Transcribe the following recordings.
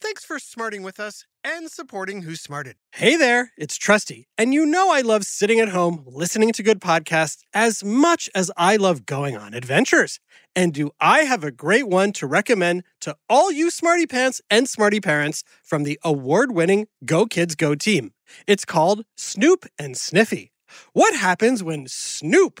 Thanks for smarting with us and supporting Who Smarted. Hey there, it's Trusty, and you know I love sitting at home listening to good podcasts as much as I love going on adventures. And do I have a great one to recommend to all you smarty pants and smarty parents from the award-winning Go Kids Go team? It's called Snoop and Sniffy. What happens when Snoop,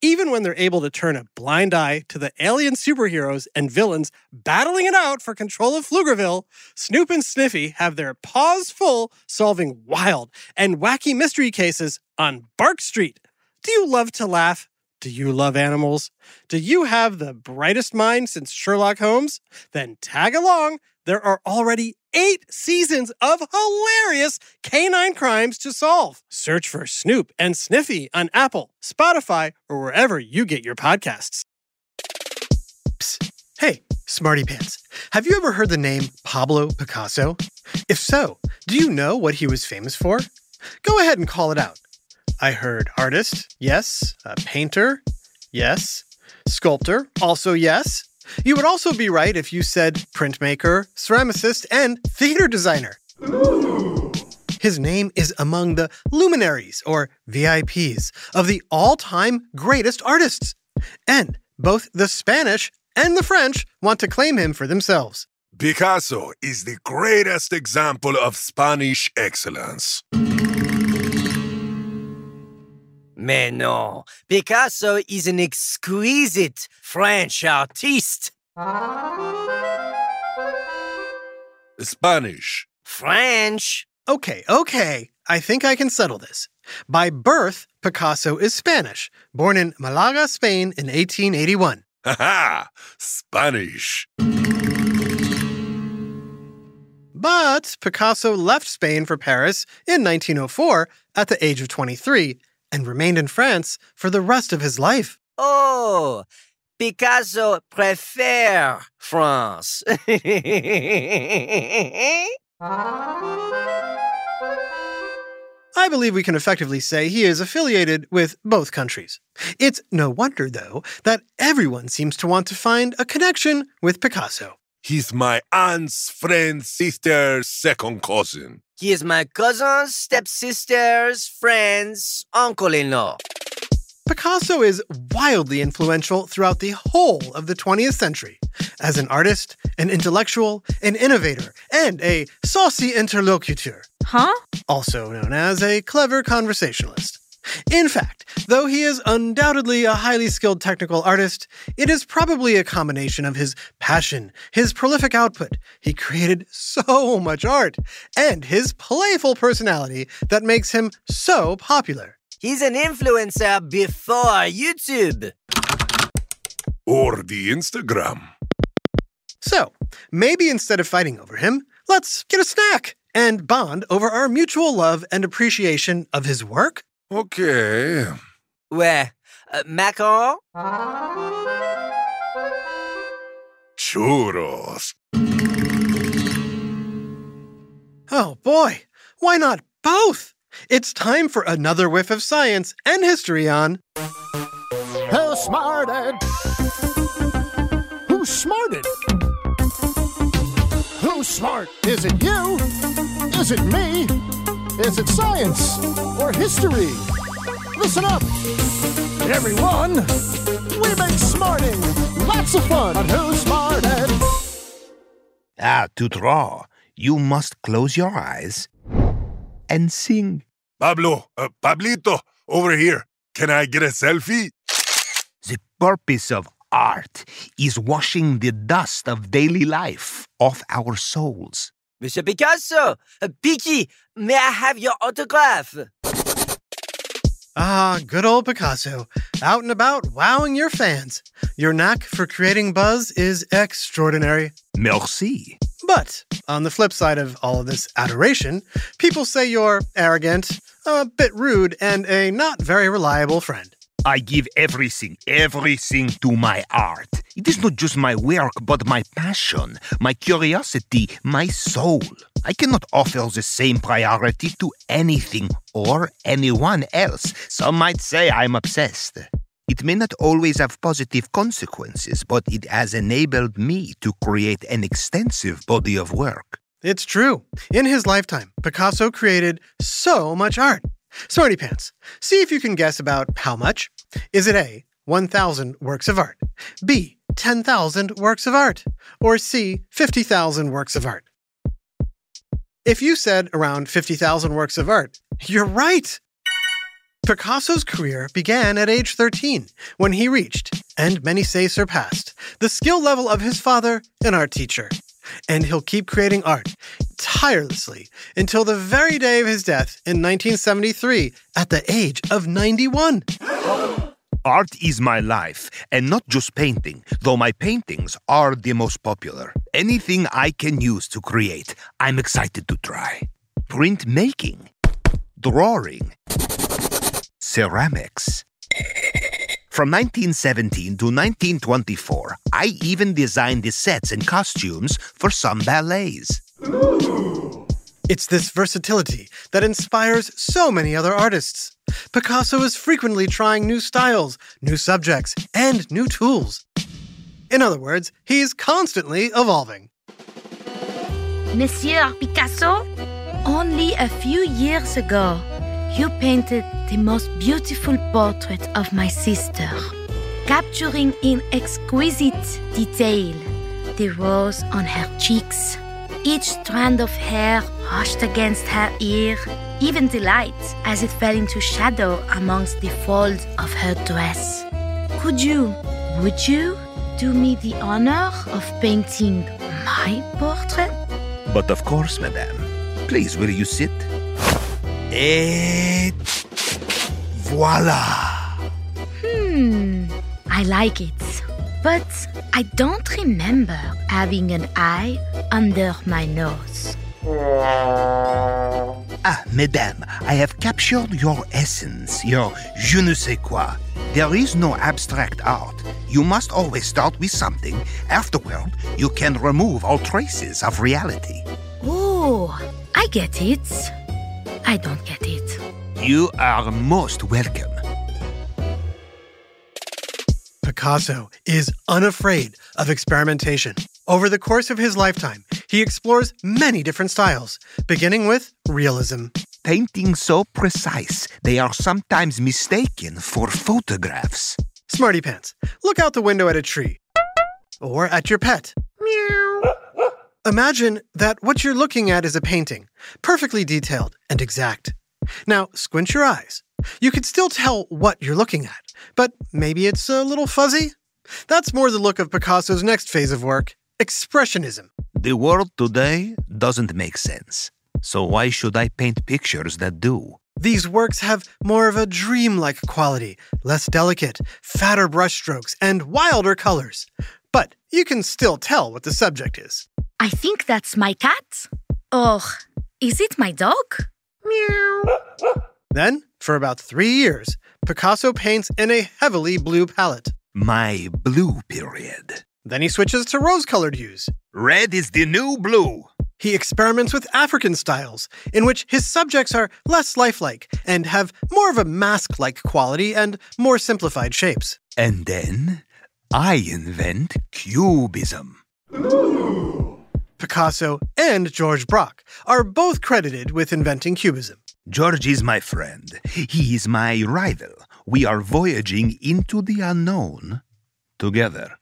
Even when they're able to turn a blind eye to the alien superheroes and villains battling it out for control of Pflugerville, Snoop and Sniffy have their paws full solving wild and wacky mystery cases on Bark Street. Do you love to laugh? Do you love animals? Do you have the brightest mind since Sherlock Holmes? Then tag along. There are already eight seasons of hilarious canine crimes to solve. Search for Snoop and Sniffy on Apple, Spotify, or wherever you get your podcasts. Psst. Hey, Smarty Pants. Have you ever heard the name Pablo Picasso? If so, do you know what he was famous for? Go ahead and call it out. I heard artist, yes. A painter, yes. Sculptor, also yes. You would also be right if you said printmaker, ceramicist, and theater designer. His name is among the luminaries, or VIPs, of the all time greatest artists. And both the Spanish and the French want to claim him for themselves. Picasso is the greatest example of Spanish excellence. Mais non, Picasso is an exquisite French artiste. Spanish. French? Okay, okay. I think I can settle this. By birth, Picasso is Spanish, born in Malaga, Spain in 1881. Haha, Spanish. But Picasso left Spain for Paris in 1904 at the age of 23 and remained in France for the rest of his life. Oh, Picasso préfère France. I believe we can effectively say he is affiliated with both countries. It's no wonder, though, that everyone seems to want to find a connection with Picasso. He's my aunt's friend, sister's second cousin. He is my cousin's stepsister's friend's uncle-in-law. Picasso is wildly influential throughout the whole of the 20th century as an artist, an intellectual, an innovator, and a saucy interlocutor. Huh? also known as a clever conversationalist. In fact, though he is undoubtedly a highly skilled technical artist, it is probably a combination of his passion, his prolific output, he created so much art, and his playful personality that makes him so popular. He's an influencer before YouTube. Or the Instagram. So, maybe instead of fighting over him, let's get a snack and bond over our mutual love and appreciation of his work? Okay. Where? uh, Macaron? Churros. Oh boy, why not both? It's time for another whiff of science and history on Who smarted? Who smarted? Who's smart? Is it you? Is it me? Is it science or history? Listen up, everyone. We make smarting lots of fun on Who Smarted. Ah, to draw, you must close your eyes and sing. Pablo, uh, Pablito, over here. Can I get a selfie? The purpose of art is washing the dust of daily life off our souls. Mr. Picasso, uh, Piki, may I have your autograph? Ah, good old Picasso, out and about wowing your fans. Your knack for creating buzz is extraordinary. Merci. But on the flip side of all of this adoration, people say you're arrogant, a bit rude, and a not very reliable friend. I give everything, everything to my art. It is not just my work, but my passion, my curiosity, my soul. I cannot offer the same priority to anything or anyone else. Some might say I'm obsessed. It may not always have positive consequences, but it has enabled me to create an extensive body of work. It's true. In his lifetime, Picasso created so much art. Smarty Pants, see if you can guess about how much. Is it A, 1,000 works of art, B, 10,000 works of art, or C, 50,000 works of art? If you said around 50,000 works of art, you're right. Picasso's career began at age 13 when he reached, and many say surpassed, the skill level of his father, an art teacher. And he'll keep creating art tirelessly until the very day of his death in 1973 at the age of 91. Art is my life, and not just painting, though my paintings are the most popular. Anything I can use to create, I'm excited to try. Printmaking, drawing, ceramics. From 1917 to 1924, I even designed the sets and costumes for some ballets. It's this versatility that inspires so many other artists. Picasso is frequently trying new styles, new subjects, and new tools. In other words, he's constantly evolving. Monsieur Picasso, only a few years ago, you painted the most beautiful portrait of my sister, capturing in exquisite detail the rose on her cheeks, each strand of hair brushed against her ear, even the light as it fell into shadow amongst the folds of her dress. Could you, would you, do me the honor of painting my portrait? But of course, madame. Please, will you sit? Et voila! Hmm, I like it. But I don't remember having an eye under my nose. Ah, mesdames, I have captured your essence, your je ne sais quoi. There is no abstract art. You must always start with something. Afterward, you can remove all traces of reality. Oh, I get it. I don't get it. You are most welcome. Picasso is unafraid of experimentation. Over the course of his lifetime, he explores many different styles, beginning with realism. Paintings so precise, they are sometimes mistaken for photographs. Smarty Pants, look out the window at a tree. Or at your pet. Meow. Imagine that what you're looking at is a painting, perfectly detailed and exact. Now, squint your eyes. You can still tell what you're looking at, but maybe it's a little fuzzy? That's more the look of Picasso's next phase of work Expressionism. The world today doesn't make sense. So why should I paint pictures that do? These works have more of a dreamlike quality, less delicate, fatter brushstrokes, and wilder colors. But you can still tell what the subject is. I think that's my cat. Oh, is it my dog? Meow. Then, for about three years, Picasso paints in a heavily blue palette. My blue period. Then he switches to rose colored hues. Red is the new blue. He experiments with African styles, in which his subjects are less lifelike and have more of a mask like quality and more simplified shapes. And then I invent cubism. Picasso and George Braque are both credited with inventing Cubism. George is my friend. He is my rival. We are voyaging into the unknown together.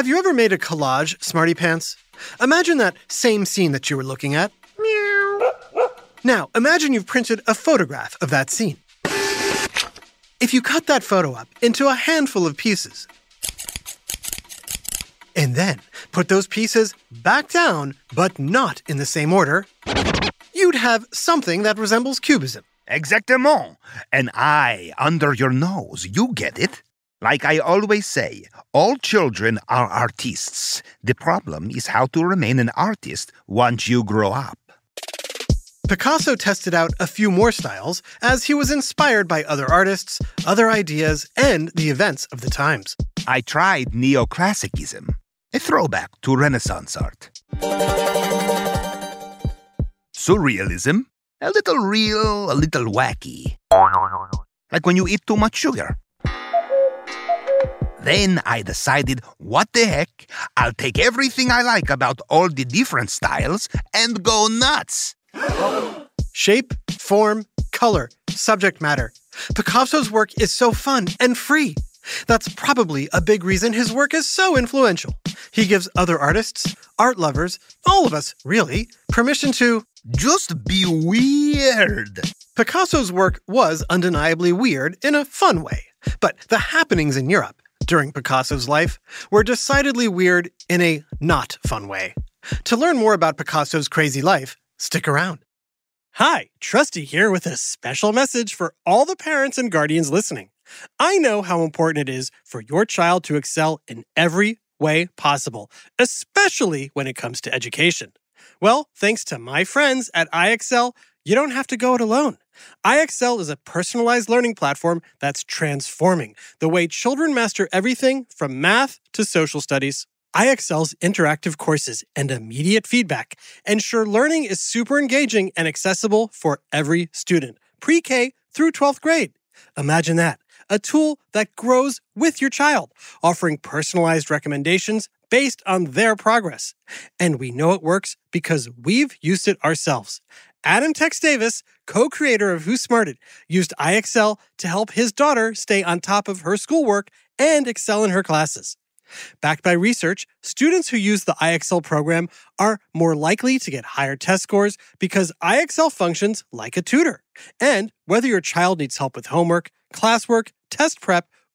Have you ever made a collage, Smarty Pants? Imagine that same scene that you were looking at. Meow. Now, imagine you've printed a photograph of that scene. If you cut that photo up into a handful of pieces, and then put those pieces back down, but not in the same order, you'd have something that resembles cubism. Exactement. An eye under your nose. You get it? Like I always say, all children are artists. The problem is how to remain an artist once you grow up. Picasso tested out a few more styles as he was inspired by other artists, other ideas, and the events of the times. I tried neoclassicism, a throwback to Renaissance art. Surrealism, a little real, a little wacky. Like when you eat too much sugar. Then I decided, what the heck? I'll take everything I like about all the different styles and go nuts. Shape, form, color, subject matter. Picasso's work is so fun and free. That's probably a big reason his work is so influential. He gives other artists, art lovers, all of us, really, permission to just be weird. Picasso's work was undeniably weird in a fun way, but the happenings in Europe during Picasso's life were decidedly weird in a not fun way. To learn more about Picasso's crazy life, stick around. Hi, Trusty here with a special message for all the parents and guardians listening. I know how important it is for your child to excel in every way possible, especially when it comes to education. Well, thanks to my friends at IXL, you don't have to go it alone. IXL is a personalized learning platform that's transforming the way children master everything from math to social studies. IXL's interactive courses and immediate feedback ensure learning is super engaging and accessible for every student, pre K through 12th grade. Imagine that a tool that grows with your child, offering personalized recommendations based on their progress. And we know it works because we've used it ourselves. Adam Tex Davis, co creator of Who Smarted, used IXL to help his daughter stay on top of her schoolwork and excel in her classes. Backed by research, students who use the IXL program are more likely to get higher test scores because IXL functions like a tutor. And whether your child needs help with homework, classwork, test prep,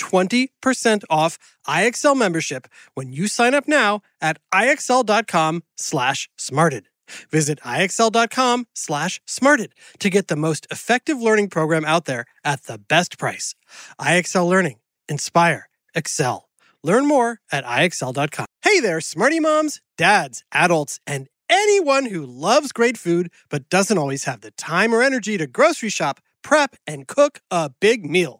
20% off IXL membership when you sign up now at IXL.com slash smarted. Visit IXL.com slash smarted to get the most effective learning program out there at the best price. IXL Learning. Inspire. Excel. Learn more at IXL.com. Hey there, smarty moms, dads, adults, and anyone who loves great food but doesn't always have the time or energy to grocery shop, prep, and cook a big meal.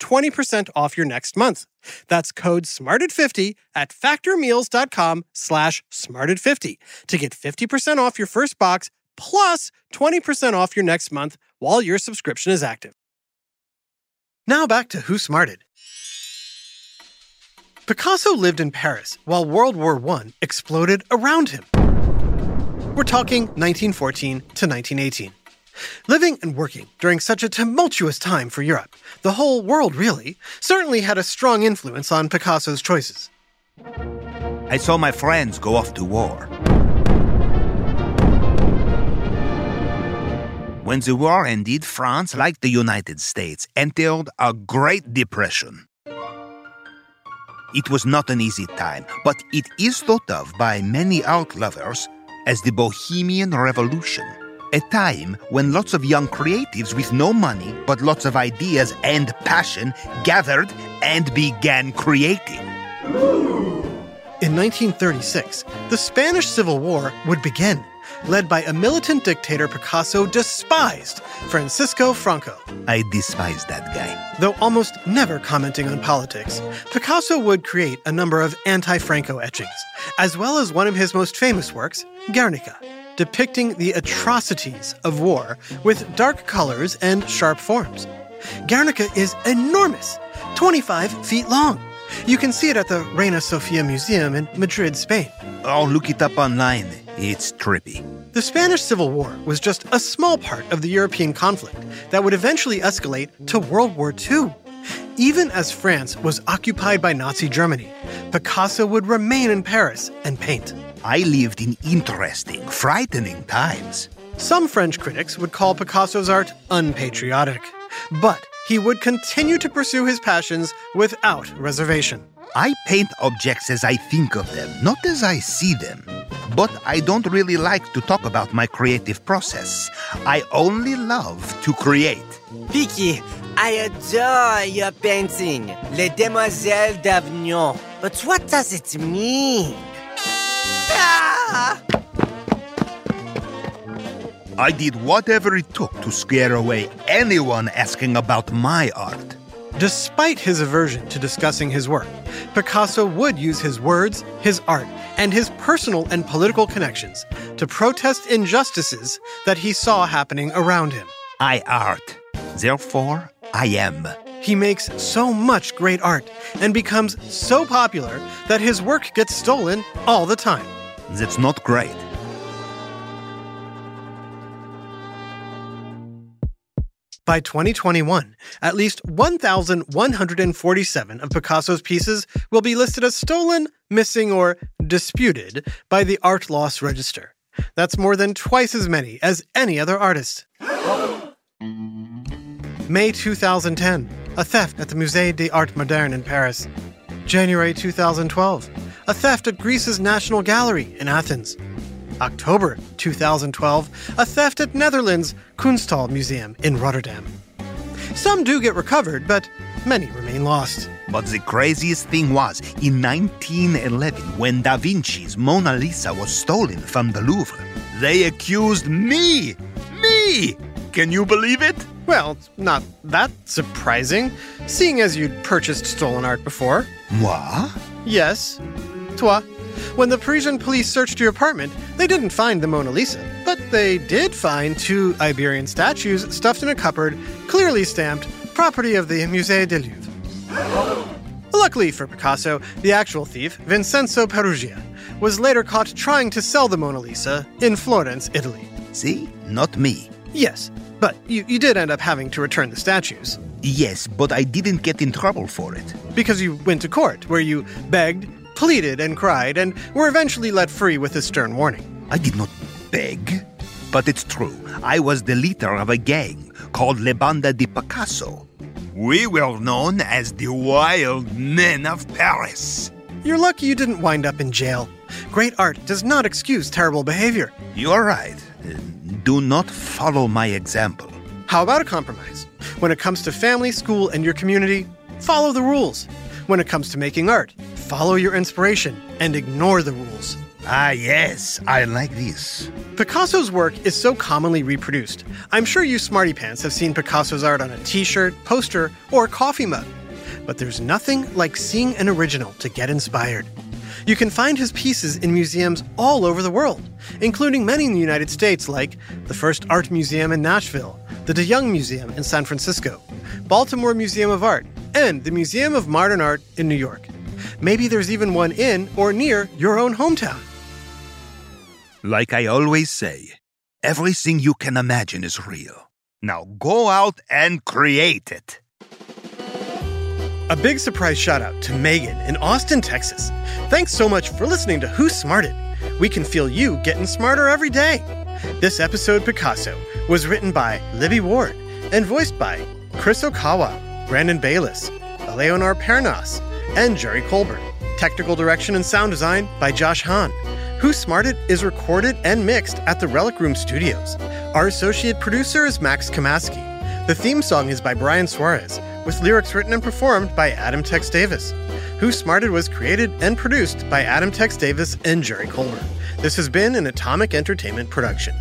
20% off your next month. That's code SMARTED50 at factormeals.com slash SMARTED50 to get 50% off your first box plus 20% off your next month while your subscription is active. Now back to Who Smarted. Picasso lived in Paris while World War I exploded around him. We're talking 1914 to 1918. Living and working during such a tumultuous time for Europe, the whole world really, certainly had a strong influence on Picasso's choices. I saw my friends go off to war. When the war ended, France, like the United States, entered a Great Depression. It was not an easy time, but it is thought of by many art lovers as the Bohemian Revolution, a time when lots of young creatives with no money but lots of ideas and passion gathered and began creating. In 1936, the Spanish Civil War would begin, led by a militant dictator Picasso despised, Francisco Franco. I despise that guy. Though almost never commenting on politics, Picasso would create a number of anti Franco etchings, as well as one of his most famous works, Guernica, depicting the atrocities of war with dark colors and sharp forms. Guernica is enormous, 25 feet long. You can see it at the Reina Sofia Museum in Madrid, Spain. Oh, look it up online. It's trippy. The Spanish Civil War was just a small part of the European conflict that would eventually escalate to World War II. Even as France was occupied by Nazi Germany, Picasso would remain in Paris and paint. I lived in interesting, frightening times. Some French critics would call Picasso's art unpatriotic, but he would continue to pursue his passions without reservation. I paint objects as I think of them, not as I see them. But I don't really like to talk about my creative process. I only love to create. Vicky, I adore your painting, Les Demoiselles d'Avignon. But what does it mean? I did whatever it took to scare away anyone asking about my art. Despite his aversion to discussing his work, Picasso would use his words, his art, and his personal and political connections to protest injustices that he saw happening around him. I art. Therefore, I am. He makes so much great art and becomes so popular that his work gets stolen all the time. That's not great. By 2021, at least 1,147 of Picasso's pieces will be listed as stolen, missing, or disputed by the Art Loss Register. That's more than twice as many as any other artist. May 2010, a theft at the Musée des Arts Modernes in Paris. January 2012, a theft at Greece's National Gallery in Athens. October 2012, a theft at Netherlands Kunsthal Museum in Rotterdam. Some do get recovered, but many remain lost. But the craziest thing was in 1911 when Da Vinci's Mona Lisa was stolen from the Louvre. They accused me! Me! Can you believe it? Well, it's not that surprising, seeing as you'd purchased stolen art before. Moi? Yes, toi. When the Parisian police searched your apartment, they didn't find the Mona Lisa, but they did find two Iberian statues stuffed in a cupboard, clearly stamped property of the Musée du Louvre. Luckily for Picasso, the actual thief, Vincenzo Peruggia, was later caught trying to sell the Mona Lisa in Florence, Italy. See? Not me. Yes, but you, you did end up having to return the statues. Yes, but I didn't get in trouble for it. Because you went to court, where you begged, pleaded, and cried, and were eventually let free with a stern warning. I did not beg. But it's true. I was the leader of a gang called Le Banda di Picasso. We were known as the Wild Men of Paris. You're lucky you didn't wind up in jail. Great art does not excuse terrible behavior. You're right. Do not follow my example. How about a compromise? When it comes to family, school, and your community, follow the rules. When it comes to making art, follow your inspiration and ignore the rules. Ah, yes, I like this. Picasso's work is so commonly reproduced. I'm sure you smarty pants have seen Picasso's art on a t shirt, poster, or coffee mug. But there's nothing like seeing an original to get inspired. You can find his pieces in museums all over the world, including many in the United States, like the Frist Art Museum in Nashville, the De Young Museum in San Francisco, Baltimore Museum of Art, and the Museum of Modern Art in New York. Maybe there's even one in or near your own hometown. Like I always say, everything you can imagine is real. Now go out and create it. A big surprise shout out to Megan in Austin, Texas. Thanks so much for listening to Who Smarted. We can feel you getting smarter every day. This episode, Picasso, was written by Libby Ward and voiced by Chris Okawa, Brandon Bayless, Eleonore Pernas, and Jerry Colbert. Technical direction and sound design by Josh Hahn. Who Smarted is recorded and mixed at the Relic Room Studios. Our associate producer is Max Kamaski. The theme song is by Brian Suarez, with lyrics written and performed by Adam Tex Davis. Who Smarted was created and produced by Adam Tex Davis and Jerry Colbert. This has been an Atomic Entertainment production.